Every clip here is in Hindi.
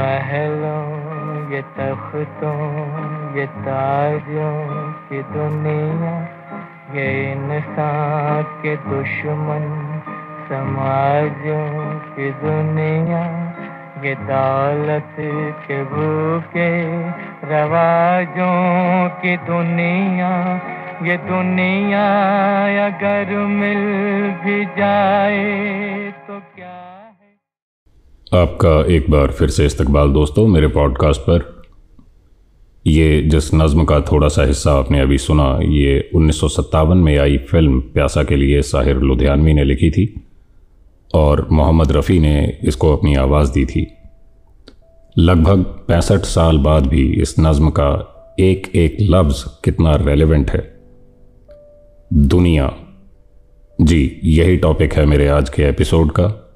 महलों ये तख्तों ये ताजों की दुनिया ये इंसान के दुश्मन समाजों की दुनिया ये दौलत के भूखे रवाजों की दुनिया ये दुनिया अगर मिल भी जाए तो क्या आपका एक बार फिर से इस्तकबाल दोस्तों मेरे पॉडकास्ट पर। ये जिस नज़म का थोड़ा सा हिस्सा आपने अभी सुना, ये उन्नीस सौ सत्तावन में आई फ़िल्म प्यासा के लिए साहिर लुधियानवी ने लिखी थी और मोहम्मद रफ़ी ने इसको अपनी आवाज़ दी थी। लगभग पैंसठ साल बाद भी इस नज़म का एक एक लफ्ज़ कितना रेलेवेंट है। दुनिया। जी, यही टॉपिक है मेरे आज के एपिसोड का।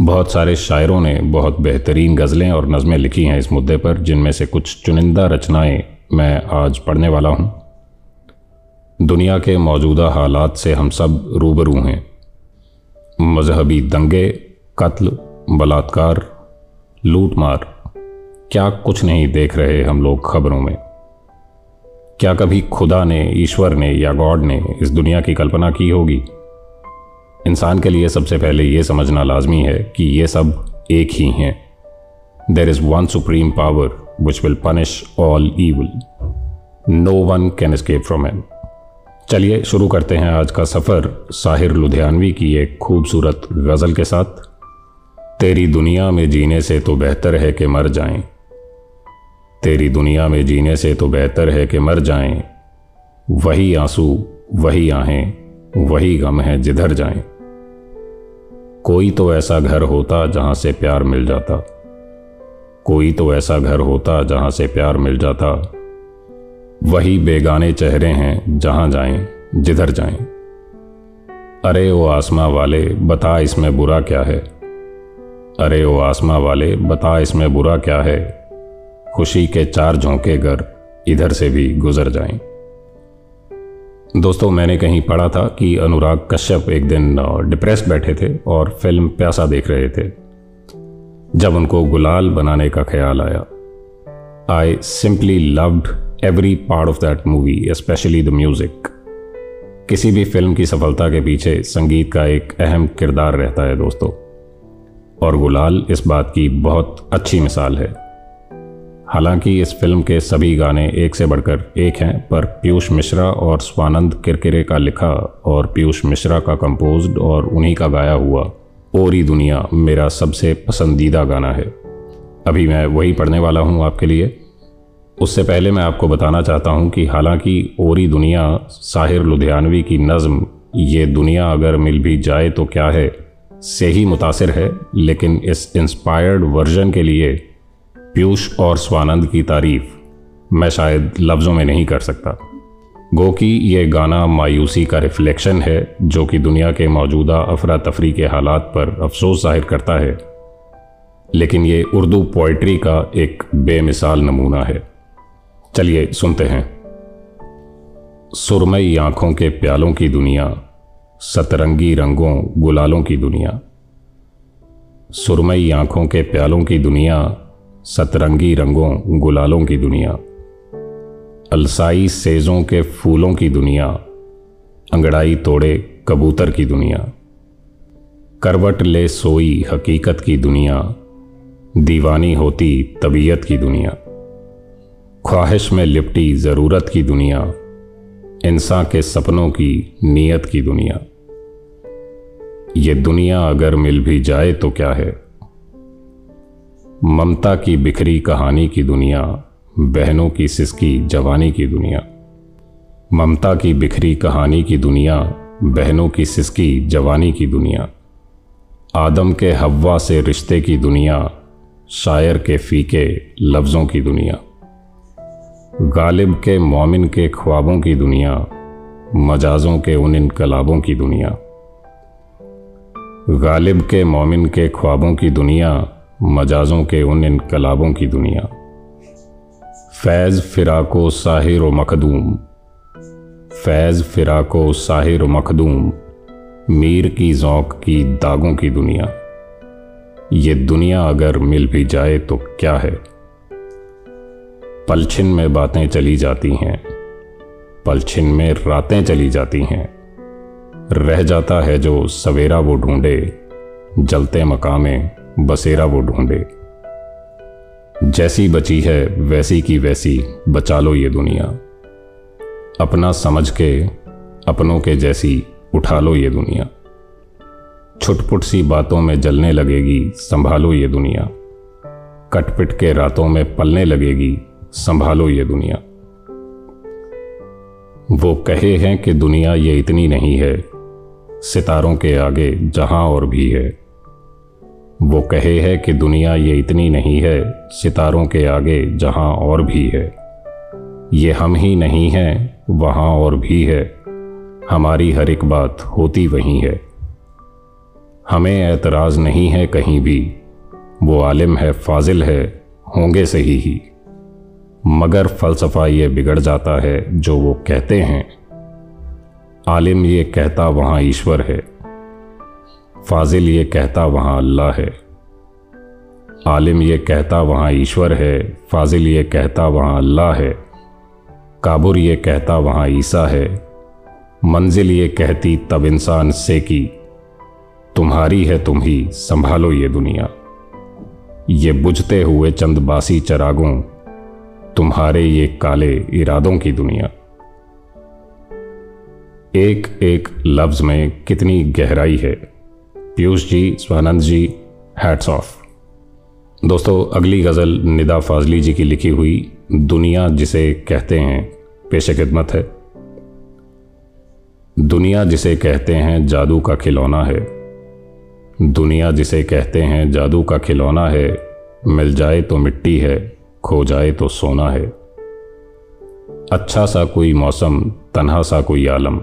बहुत सारे शायरों ने बहुत बेहतरीन गज़लें और नज़में लिखी हैं इस मुद्दे पर, जिनमें से कुछ चुनिंदा रचनाएँ मैं आज पढ़ने वाला हूँ। दुनिया के मौजूदा हालात से हम सब रूबरू हैं। मजहबी दंगे, कत्ल, बलात्कार, लूटमार, क्या कुछ नहीं देख रहे हम लोग खबरों में। क्या कभी खुदा ने, ईश्वर ने या गॉड ने इस दुनिया की कल्पना की होगी? इंसान के लिए सबसे पहले यह समझना लाजमी है कि ये सब एक ही हैं। There is one supreme power which will punish all evil no one can escape from him. चलिए, शुरू करते हैं आज का सफ़र साहिर लुधियानवी की एक खूबसूरत गज़ल के साथ। तेरी दुनिया में जीने से तो बेहतर है कि मर जाएँ। तेरी दुनिया में जीने से तो बेहतर है कि मर जाएँ। वही आँसू, वही आहें, वही गम है जिधर जाएँ। कोई तो ऐसा घर होता जहाँ से प्यार मिल जाता। कोई तो ऐसा घर होता जहाँ से प्यार मिल जाता। वही बेगाने चेहरे हैं जहाँ जाएँ, जिधर जाएँ। अरे ओ आसमां वाले, बता इसमें बुरा क्या है? अरे ओ आसमां वाले, बता इसमें बुरा क्या है? खुशी के चार झोंके घर, इधर से भी गुजर जाएँ। दोस्तों, मैंने कहीं पढ़ा था कि अनुराग कश्यप एक दिन डिप्रेस बैठे थे और फ़िल्म प्यासा देख रहे थे। जब उनको गुलाल बनाने का ख्याल आया I simply loved every part of that movie specially the music किसी भी फ़िल्म की सफलता के पीछे संगीत का एक अहम किरदार रहता है, दोस्तों। और गुलाल इस बात की बहुत अच्छी मिसाल है। हालाँकि इस फ़िल्म के सभी गाने एक से बढ़कर एक हैं, पर पीयूष मिश्रा और स्वानंद किरकिरे का लिखा और पीयूष मिश्रा का कंपोज्ड और उन्हीं का गाया हुआ ओरी दुनिया मेरा सबसे पसंदीदा गाना है। अभी मैं वही पढ़ने वाला हूँ आपके लिए। उससे पहले मैं आपको बताना चाहता हूँ कि हालाँकि ओरी दुनिया साहिर लुधियानवी की नज़म, ये दुनिया अगर मिल भी जाए तो क्या है, से ही मुतासर है, लेकिन इस इंस्पायर्ड वर्जन के लिए पीयूष और स्वानंद की तारीफ़ मैं शायद लफ्ज़ों में नहीं कर सकता। गो कि ये गाना मायूसी का रिफ्लेक्शन है, जो कि दुनिया के मौजूदा अफरा तफरी के हालात पर अफसोस ज़ाहिर करता है। लेकिन ये उर्दू पोइट्री का एक बेमिसाल नमूना है। चलिए सुनते हैं। सुरमई आँखों के प्यालों की दुनिया, सतरंगी रंगों गुलालों की दुनिया। सुरमई आँखों के प्यालों की दुनिया सतरंगी रंगों, गुलालों की दुनिया। अलसाई सेजों के फूलों की दुनिया। अंगड़ाई तोड़े कबूतर की दुनिया। करवट ले सोई हकीकत की दुनिया। दीवानी होती तबीयत की दुनिया। ख्वाहिश में लिपटी ज़रूरत की दुनिया। इंसान के सपनों की नीयत की दुनिया। ये दुनिया अगर मिल भी जाए तो क्या है? ममता की बिखरी कहानी की दुनिया, बहनों की सिसकी जवानी की दुनिया। ममता की बिखरी कहानी की दुनिया, बहनों की सिसकी जवानी की दुनिया। आदम के हवा से रिश्ते की दुनिया, शायर के फीके लफ्ज़ों की दुनिया। गालिब के मोमिन के ख्वाबों की दुनिया, मजाजों के उन इनकलाबों की दुनिया। गालिब के मोमिन के ख्वाबों की दुनिया मजाजों के उन इनकलाबों की दुनिया। फैज़ फ़िराको साहिर व मखदूम। फैज़ फ़िराको साहिर व मखदूम, मीर की जौक की दागों की दुनिया। ये दुनिया अगर मिल भी जाए तो क्या है? पलछिन में बातें चली जाती हैं। पलछिन में रातें चली जाती हैं। रह जाता है जो सवेरा वो ढूंढे, जलते मकामे। बसेरा वो ढूंढे। जैसी बची है वैसी की वैसी बचा लो ये दुनिया। अपना समझ के, अपनों के जैसी उठा लो ये दुनिया। छुटपुट सी बातों में जलने लगेगी, संभालो ये दुनिया। कटपिट के रातों में पलने लगेगी, संभालो ये दुनिया। वो कहे हैं कि दुनिया ये इतनी नहीं है, सितारों के आगे जहाँ और भी है। वो कहे है कि दुनिया ये इतनी नहीं है, सितारों के आगे जहाँ और भी है। ये हम ही नहीं हैं, वहाँ और भी है। हमारी हर एक बात होती वही है। हमें एतराज़ नहीं है कहीं भी। वो आलिम है, फाजिल है, होंगे सही ही। मगर फलसफा ये बिगड़ जाता है जो वो कहते हैं। आलिम ये कहता वहाँ ईश्वर है। फाजिल ये कहता वहाँ अल्लाह है। आलिम ये कहता वहाँ ईश्वर है। फाजिल ये कहता वहाँ अल्लाह है। काबुर ये कहता वहाँ ईसा है। मंजिल ये कहती तब इंसान से की, तुम्हारी है, तुम ही संभालो ये दुनिया। ये बुझते हुए चंद बासी चरागों, तुम्हारे ये काले इरादों की दुनिया। एक एक लफ्ज में कितनी गहराई है। पीयूष जी, स्वानंद जी हैट्स ऑफ़ दोस्तों, अगली गज़ल निदा फाजली जी की लिखी हुई दुनिया जिसे कहते हैं पेश खिदमत है। दुनिया जिसे कहते हैं जादू का खिलौना है। दुनिया जिसे कहते हैं जादू का खिलौना है। मिल जाए तो मिट्टी है, खो जाए तो सोना है। अच्छा सा कोई मौसम, तन्हा सा कोई आलम।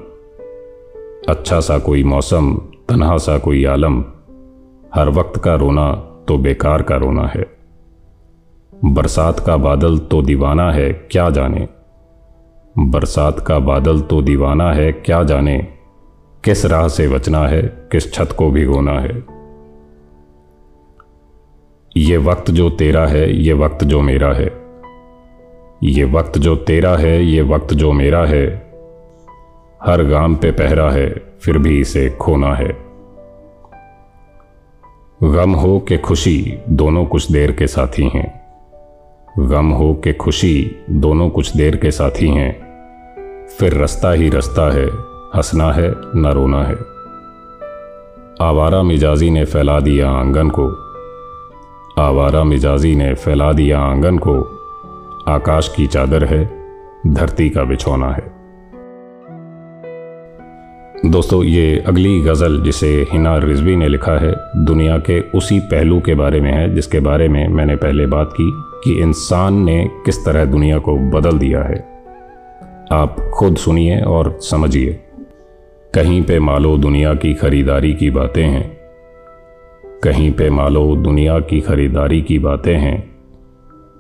अच्छा सा कोई मौसम तन्हा सा कोई आलम। हर वक्त का रोना तो बेकार का रोना है। बरसात का बादल तो दीवाना है, क्या जाने? बरसात का बादल तो दीवाना है, क्या जाने? किस राह से बचना है, किस छत को भिगोना है? ये वक्त जो तेरा है, ये वक्त जो मेरा है। ये वक्त जो तेरा है, ये वक्त जो मेरा है। हर गाम पे पहरा है, फिर भी इसे खोना है। गम हो के खुशी दोनों कुछ देर के साथी हैं गम हो के खुशी दोनों कुछ देर के साथी हैं। फिर रास्ता ही रास्ता है, हंसना है, न रोना है। आवारा मिजाजी ने फैला दिया आँगन को। आवारा मिजाजी ने फैला दिया आँगन को। आकाश की चादर है, धरती का बिछौना है। दोस्तों, ये अगली गज़ल जिसे हिना रिजवी ने लिखा है, दुनिया के उसी पहलू के बारे में है, जिसके बारे में मैंने पहले बात की कि इंसान ने किस तरह दुनिया को बदल दिया है। आप खुद सुनिए और समझिए। कहीं पे मालो दुनिया की खरीदारी की बातें हैं, कहीं पे मालो दुनिया की खरीदारी की बातें हैं,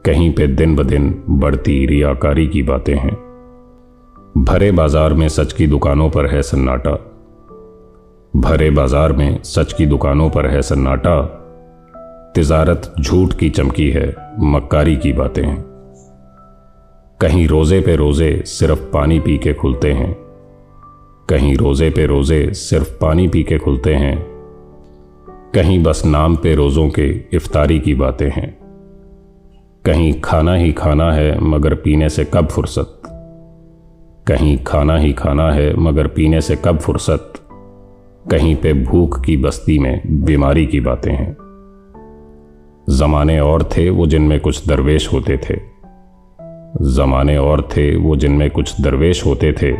कहीं पे दिन ब दिन बढ़ती रियाकारी की बातें हैं। भरे बाज़ार में सच की दुकानों पर है सन्नाटा। भरे बाज़ार में सच की दुकानों पर है सन्नाटा। तिजारत झूठ की चमकी है, मक्कारी की बातें हैं। कहीं रोज़े पे रोज़े सिर्फ़ पानी पी के खुलते हैं। कहीं रोज़े पे रोज़े सिर्फ़ पानी पी के खुलते हैं। कहीं बस नाम पे रोज़ों के इफ्तारी की बातें हैं। कहीं खाना ही खाना है, मगर पीने से कब फुर्सत? कहीं खाना ही खाना है, मगर पीने से कब फुर्सत? कहीं पे भूख की बस्ती में बीमारी की बातें हैं। जमाने और थे वो जिनमें कुछ दरवेश होते थे। जमाने और थे वो जिनमें कुछ दरवेश होते थे।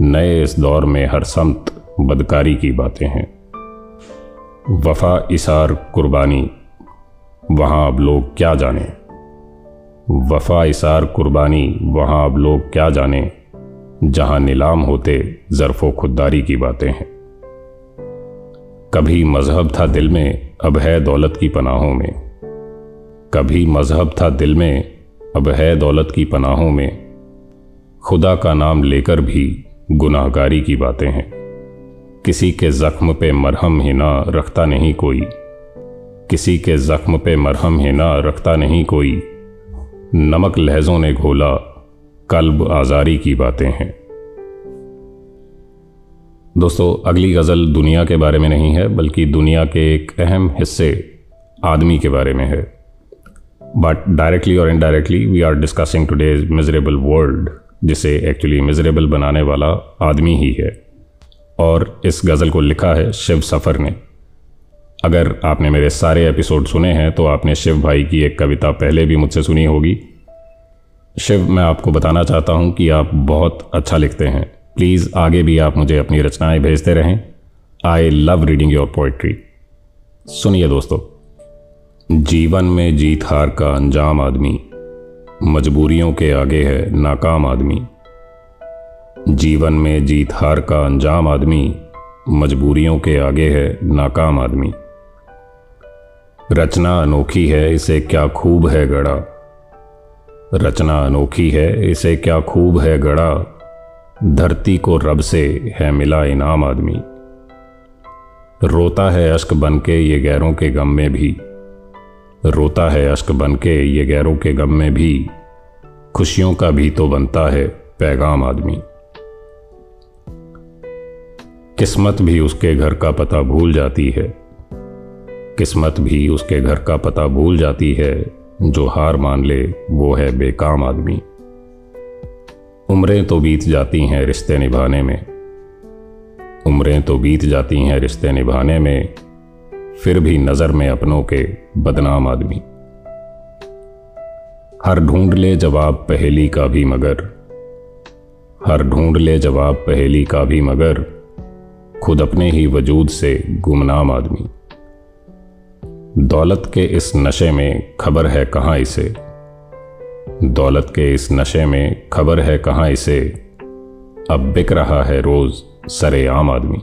नए इस दौर में हर समत बदकारी की बातें हैं। वफा इसार कुर्बानी, वहाँ अब लोग क्या जाने? वफा इसार कुर्बानी, वहाँ अब लोग क्या जाने? जहाँ नीलाम होते ज़रफ़ो खुददारी की बातें हैं। कभी मज़हब था दिल में अब है दौलत की पनाहों में। कभी मज़हब था दिल में अब है दौलत की पनाहों में। खुदा का नाम लेकर भी गुनाहगारी की बातें हैं। किसी के जख्म पे मरहम ही ना रखता नहीं कोई। किसी के जख्म पे मरहम ही ना रखता नहीं कोई। नमक लहजों ने घोला कल्ब आजारी की बातें हैं। दोस्तों, अगली गज़ल दुनिया के बारे में नहीं है, बल्कि दुनिया के एक अहम हिस्से आदमी के बारे में है। बट डायरेक्टली और indirectly we are discussing today miserable world जिसे एक्चुअली मिजरेबल बनाने वाला आदमी ही है। और इस गज़ल को लिखा है शिव सफ़र ने। अगर आपने मेरे सारे एपिसोड सुने हैं तो आपने शिव भाई की एक कविता पहले भी मुझसे सुनी होगी। शिव, मैं आपको बताना चाहता हूँ कि आप बहुत अच्छा लिखते हैं। प्लीज़ आगे भी आप मुझे अपनी रचनाएँ भेजते रहें। I love reading your poetry सुनिए दोस्तों, जीवन में जीत हार का अंजाम आदमी, मजबूरियों के आगे है नाकाम आदमी। जीवन में जीत हार का अंजाम आदमी, मजबूरियों के आगे है नाकाम आदमी। रचना अनोखी है, इसे क्या खूब है गड़ा रचना अनोखी है, इसे क्या खूब है गड़ा धरती को रब से है मिला इनाम आदमी। रोता है अश्क बन के ये गैरों के गम में भी। रोता है अश्क बन के ये गैरों के गम में भी। खुशियों का भी तो बनता है पैगाम आदमी। किस्मत भी उसके घर का पता भूल जाती है। किस्मत भी उसके घर का पता भूल जाती है। जो हार मान ले, वो है बेकाम आदमी। उम्रें तो बीत जाती हैं रिश्ते निभाने में। उम्रें तो बीत जाती हैं रिश्ते निभाने में, फिर भी नज़र में अपनों के बदनाम आदमी। हर ढूंढ ले जवाब पहेली का भी मगर, हर ढूंढ ले जवाब पहेली का भी मगर, खुद अपने ही वजूद से गुमनाम आदमी। दौलत के इस नशे में खबर है कहाँ इसे? दौलत के इस नशे में खबर है कहाँ इसे? अब बिक रहा है रोज सरे आम आदमी।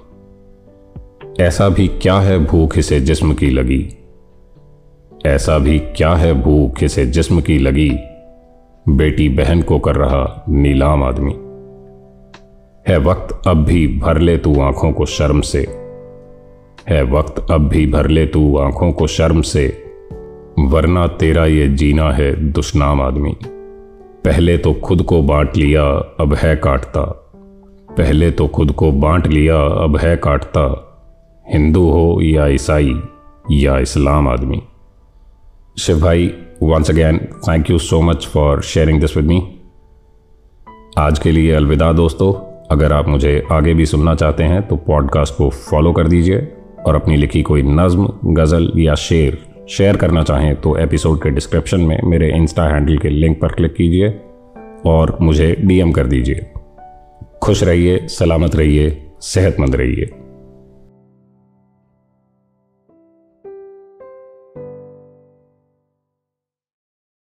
ऐसा भी क्या है भूख इसे जिस्म की लगी? ऐसा भी क्या है भूख इसे जिस्म की लगी? बेटी बहन को कर रहा नीलाम आदमी। है वक्त अब भी भर ले तू आँखों को शर्म से। है वक्त, अब भी भर ले तू आँखों को शर्म से। वरना तेरा ये जीना है दुश्नाम आदमी। पहले तो खुद को बांट लिया, अब है काटता। पहले तो खुद को बांट लिया, अब है काटता। हिंदू हो या ईसाई, या इस्लाम आदमी। शिव भाई once again thank you so much for sharing this with me आज के लिए अलविदा दोस्तों। अगर आप मुझे आगे भी सुनना चाहते हैं तो पॉडकास्ट को फॉलो कर दीजिए। और अपनी लिखी कोई नज्म, गज़ल या शेर शेयर करना चाहें तो एपिसोड के डिस्क्रिप्शन में मेरे इंस्टा हैंडल के लिंक पर क्लिक कीजिए और मुझे डीएम कर दीजिए। खुश रहिए, सलामत रहिए, सेहतमंद रहिए।